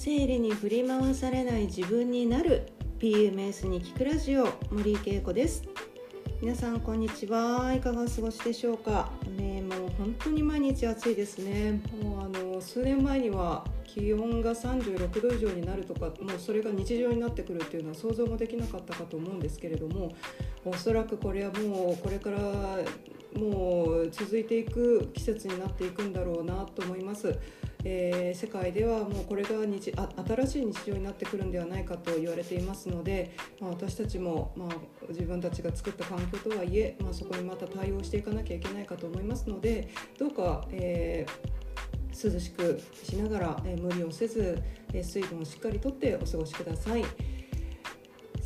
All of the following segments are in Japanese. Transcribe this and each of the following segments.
生理に振り回されない自分になる PMS に聞くラジオ森井恵子です。皆さんこんにちは。いかがお過ごしでしょうか？ねもう本当に毎日暑いですね。もうあの数年前には気温が36度以上になるとかもうそれが日常になってくるっていうのは想像もできなかったかと思うんですけれどもおそらくこれはもうこれからもう続いていく季節になっていくんだろうなと思います。えー、世界ではもうこれが日あ新しい日常になってくるんではないかと言われていますので、まあ、私たちも、まあ、自分たちが作った環境とはいえ、まあ、そこにまた対応していかなきゃいけないかと思いますのでどうか、えー、涼しくしながら、えー、無理をせず、え水分をしっかりとってお過ごしください。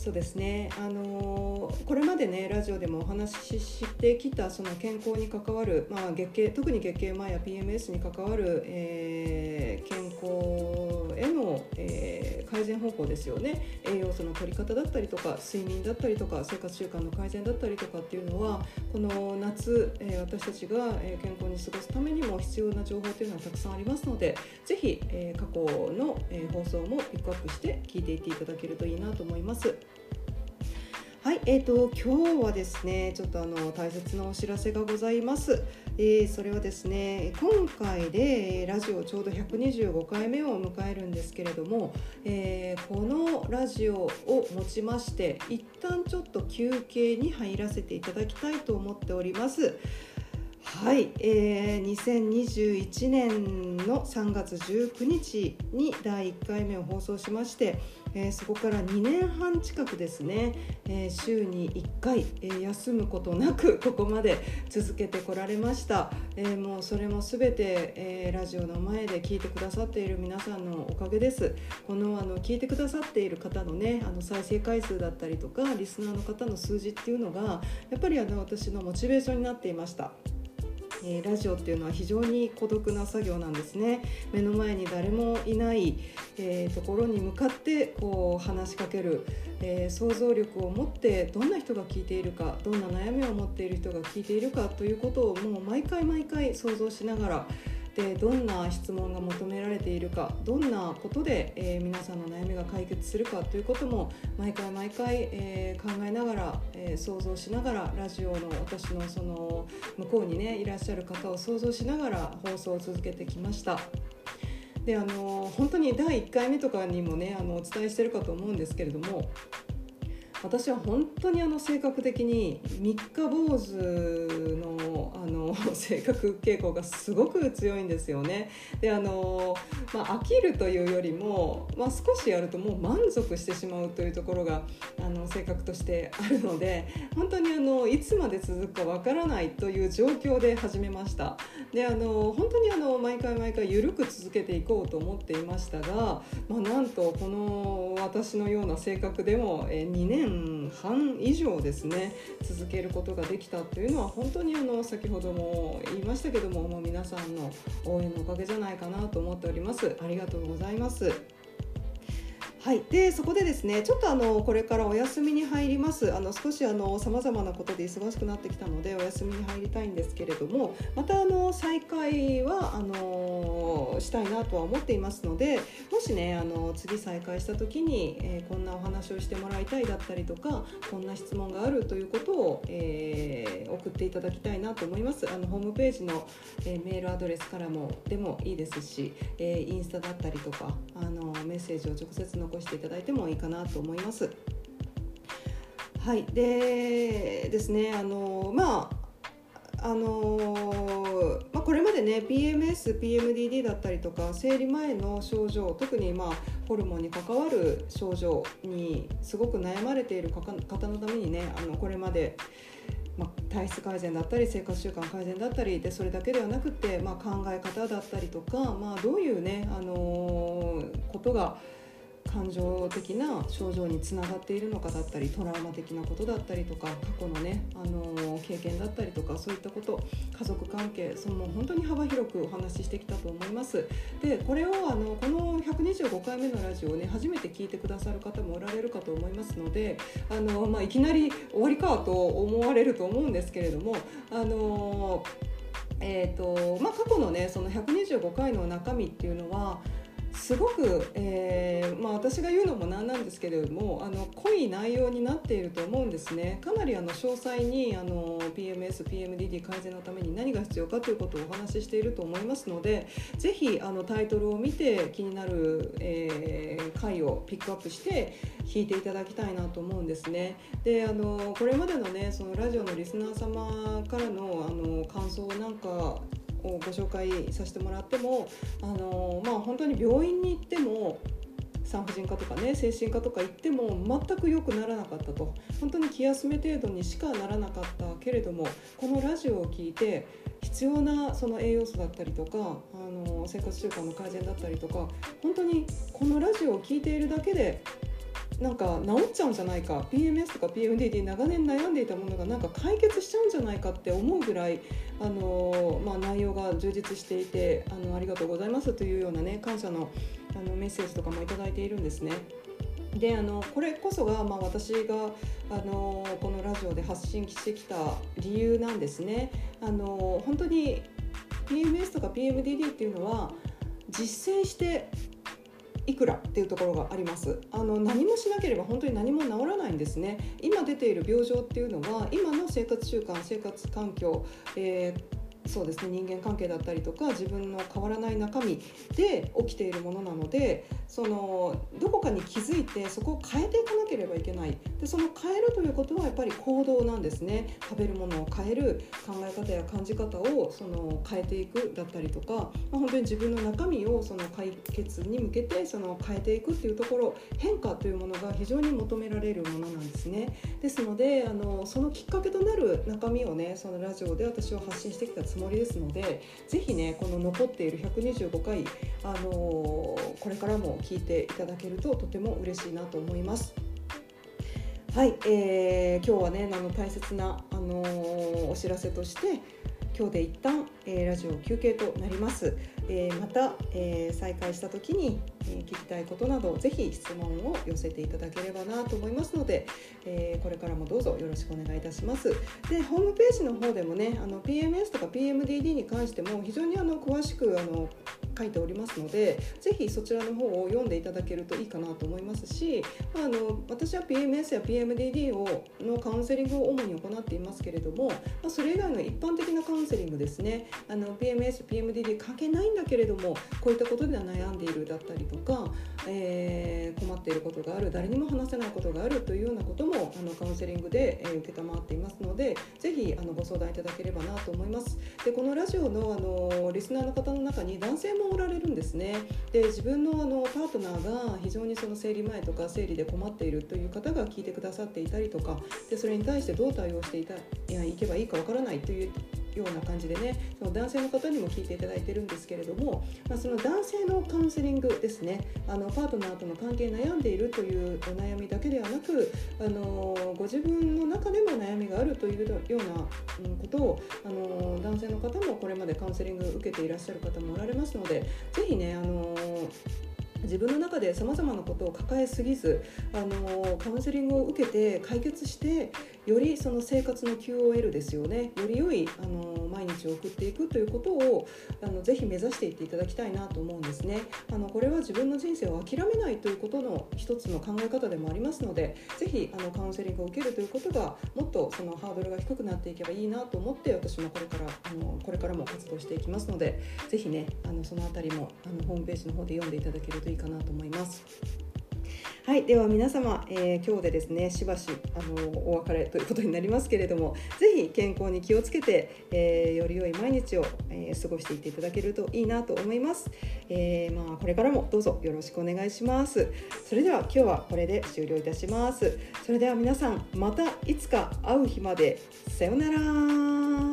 そうですね、あの、これまでねラジオでもお話ししてきたその健康に関わる、まあ、月経特に月経前や PMS に関わる、えー、健康への、えー、改善方法ですよね栄養素の取り方だったりとか睡眠だったりとか生活習慣の改善だったりとかっていうのはこの夏、え私たちが健康に過ごすためにも必要な情報というのはたくさんありますので是非、え過去の、放送もピックアップして聞いていっていただけるといいなと思います。はい、えーと、今日はですねちょっとあの大切なお知らせがございます、えー、それはですね今回でラジオちょうど125回目を迎えるんですけれども、えー、このラジオをもちまして一旦ちょっと休憩に入らせていただきたいと思っております。はい、えー、2021年の3月19日に第1回目を放送しましてえー、そこから2年半近くですね、えー、週に1回、えー、休むことなく ここまで続けてこられました、えもうそれも全て、えラジオの前で聞いてくださっている皆さんのおかげですこのあの聞いてくださっている方のねあの再生回数だったりとかリスナーの方の数字っていうのがやっぱりあの私のモチベーションになっていました。えー、ラジオっていうのは非常に孤独な作業なんですね。目の前に誰もいない、えー、ところに向かってこう話しかける、えー、想像力を持ってどんな人が聞いているかどんな悩みを持っている人が聞いているかということをもう毎回毎回想像しながらでどんな質問が求められているかどんなことで、えー、皆さんの悩みが解決するかということも毎回毎回、えー、考えながら、えー、想像しながらラジオの私のその向こうにねいらっしゃる方を想像しながら放送を続けてきました。であの本当に第1回目とかにもねあのお伝えしてるかと思うんですけれども私は本当にあの性格的に三日坊主のあの性格傾向がすごく強いんですよね。であの、まあ、飽きるというよりも、まあ、少しやるともう満足してしまうというところがあの性格としてあるので本当にあのいつまで続くかわからないという状況で始めました。であの本当にあの毎回毎回緩く続けていこうと思っていましたが、まあ、なんとこの私のような性格でも2年半以上ですね続けることができたというのは本当にあの先ほどもも言いましたけどももう皆さんの応援のおかげじゃないかなと思っております。ありがとうございます。はい、でそこでですねちょっとあのこれからお休みに入ります。あの少しさまざまなことで忙しくなってきたのでお休みに入りたいんですけれどもまたあの再開はあのしたいなとは思っていますのでもしねあの次再開した時に、えー、こんなお話をしてもらいたいだったりとかこんな質問があるということを、えー、送っていただきたいなと思います。あのホームページの、えー、メールアドレスからもでもいいですし、えインスタだったりとかあのメッセージを直接残していただいてもいいかなと思います。はいでですねあのまああのまあ、これまでね PMS、PMDD だったりとか生理前の症状特にまあホルモンに関わる症状にすごく悩まれている方のためにねあのこれまでまあ、体質改善だったり生活習慣改善だったりでそれだけではなくて、まあ、考え方だったりとか、まあ、どういうね、あの、ことが感情的な症状につながっているのかだったりトラウマ的なことだったりとか過去のね、あの経験だったりとかそういったこと家族関係その本当に幅広くお話ししてきたと思います。でこれをあのこの125回目のラジオをね初めて聞いてくださる方もおられるかと思いますのであの、まあ、いきなり終わりかと思われると思うんですけれどもあのえーとまあ、過去のねその125回の中身っていうのはすごく、えーまあ、私が言うのもなんなんですけれどもあの濃い内容になっていると思うんですねかなりあの詳細にあの PMS、PMDD 改善のために何が必要かということをお話ししていると思いますのでぜひあのタイトルを見て気になる、えー、回をピックアップして聞いていただきたいなと思うんですね。であのこれまでのねそのラジオのリスナー様からのあの感想なんかをご紹介させてもらってもあの、まあ、本当に病院に行っても産婦人科とかね精神科とか行っても全く良くならなかったと。本当に気休め程度にしかならなかったけれどもこのラジオを聞いて必要なその栄養素だったりとかあの生活習慣の改善だったりとか本当にこのラジオを聴いているだけでなんか治っちゃうんじゃないか PMS とか PMDD 長年悩んでいたものがなんか解決しちゃうんじゃないかって思うぐらいあの、まあ、内容が充実していてあのありがとうございますというようなね感謝のあのメッセージとかも頂いているんですね。であのこれこそが、まあ、私があのこのラジオで発信してきた理由なんですね。あの本当に PMS とか PMDD っていうのは実践していくらっていうところがあります。あの何もしなければ本当に何も治らないんですね。今出ている病状っていうのは今の生活習慣生活環境、えーそうですね。人間関係だったりとか自分の変わらない中身で起きているものなのでそのどこかに気づいてそこを変えていかなければいけない。でその変えるということはやっぱり行動なんですね。食べるものを変える考え方や感じ方をその変えていくだったりとか、まあ、本当に自分の中身をその解決に向けてその変えていくっていうところ変化というものが非常に求められるものなんですね。ですのであのそのきっかけとなる中身をねそのラジオで私は発信してきたつもりですのでぜひねこの残っている125回、あのこれからも聞いていただけるととても嬉しいなと思います。はい、えー、今日はねあの大切な、あのー、お知らせとして今日で一旦、えー、ラジオ休憩となります、えー、また、えー、再開した時に、え聞きたいことなどぜひ質問を寄せていただければなと思いますので、えこれからもどうぞよろしくお願いいたします。でホームページの方でもねあの PMS とか PMDD に関しても非常にあの詳しくあの書いておりますのでぜひそちらの方を読んでいただけるといいかなと思いますし、まあ、あの私は PMS や PMDD をのカウンセリングを主に行っていますけれども、まあ、それ以外の一般的なカウンセリングですねあの PMS、PMDD 関係ないんだけれどもこういったことでは悩んでいるだったりとか、えー、困っていることがある誰にも話せないことがあるというようなこともあのカウンセリングで、えー、承っていますのでぜひあのご相談いただければなと思います。でこのラジオのあのリスナーの方の中に男性もおられるんですね。で自分のあのパートナーが非常にその生理前とか生理で困っているという方が聞いてくださっていたりとかでそれに対してどう対応していたいやいけばいいかわからないというような感じでねその男性の方にも聞いていただいてるんですけれども、まあ、その男性のカウンセリングですね。あのパートナーとの関係悩んでいるというお悩みだけではなくあのご自分の中でも悩みがあるというようなことをあの男性の方もこれまでカウンセリング受けていらっしゃる方もおられますのでぜひねあの自分の中でさまざまなことを抱えすぎずあのカウンセリングを受けて解決してよりその生活の QOL ですよね。より良いあの毎日を送っていくということをあのぜひ目指していっていただきたいなと思うんですね。あのこれは自分の人生を諦めないということの一つの考え方でもありますのでぜひあのカウンセリングを受けるということがもっとそのハードルが低くなっていけばいいなと思って私もこれからあのこれからも活動していきますのでぜひねあのその辺りもあのホームページの方で読んでいただけるといいかなと思います。はいでは皆様、えー、今日でですねしばしあのお別れということになりますけれどもぜひ健康に気をつけて、えー、より良い毎日を、えー、過ごしていっていただけるといいなと思います、えーまあ、これからもどうぞよろしくお願いします。それでは今日はこれで終了いたします。それでは皆さんまたいつか会う日までさようなら。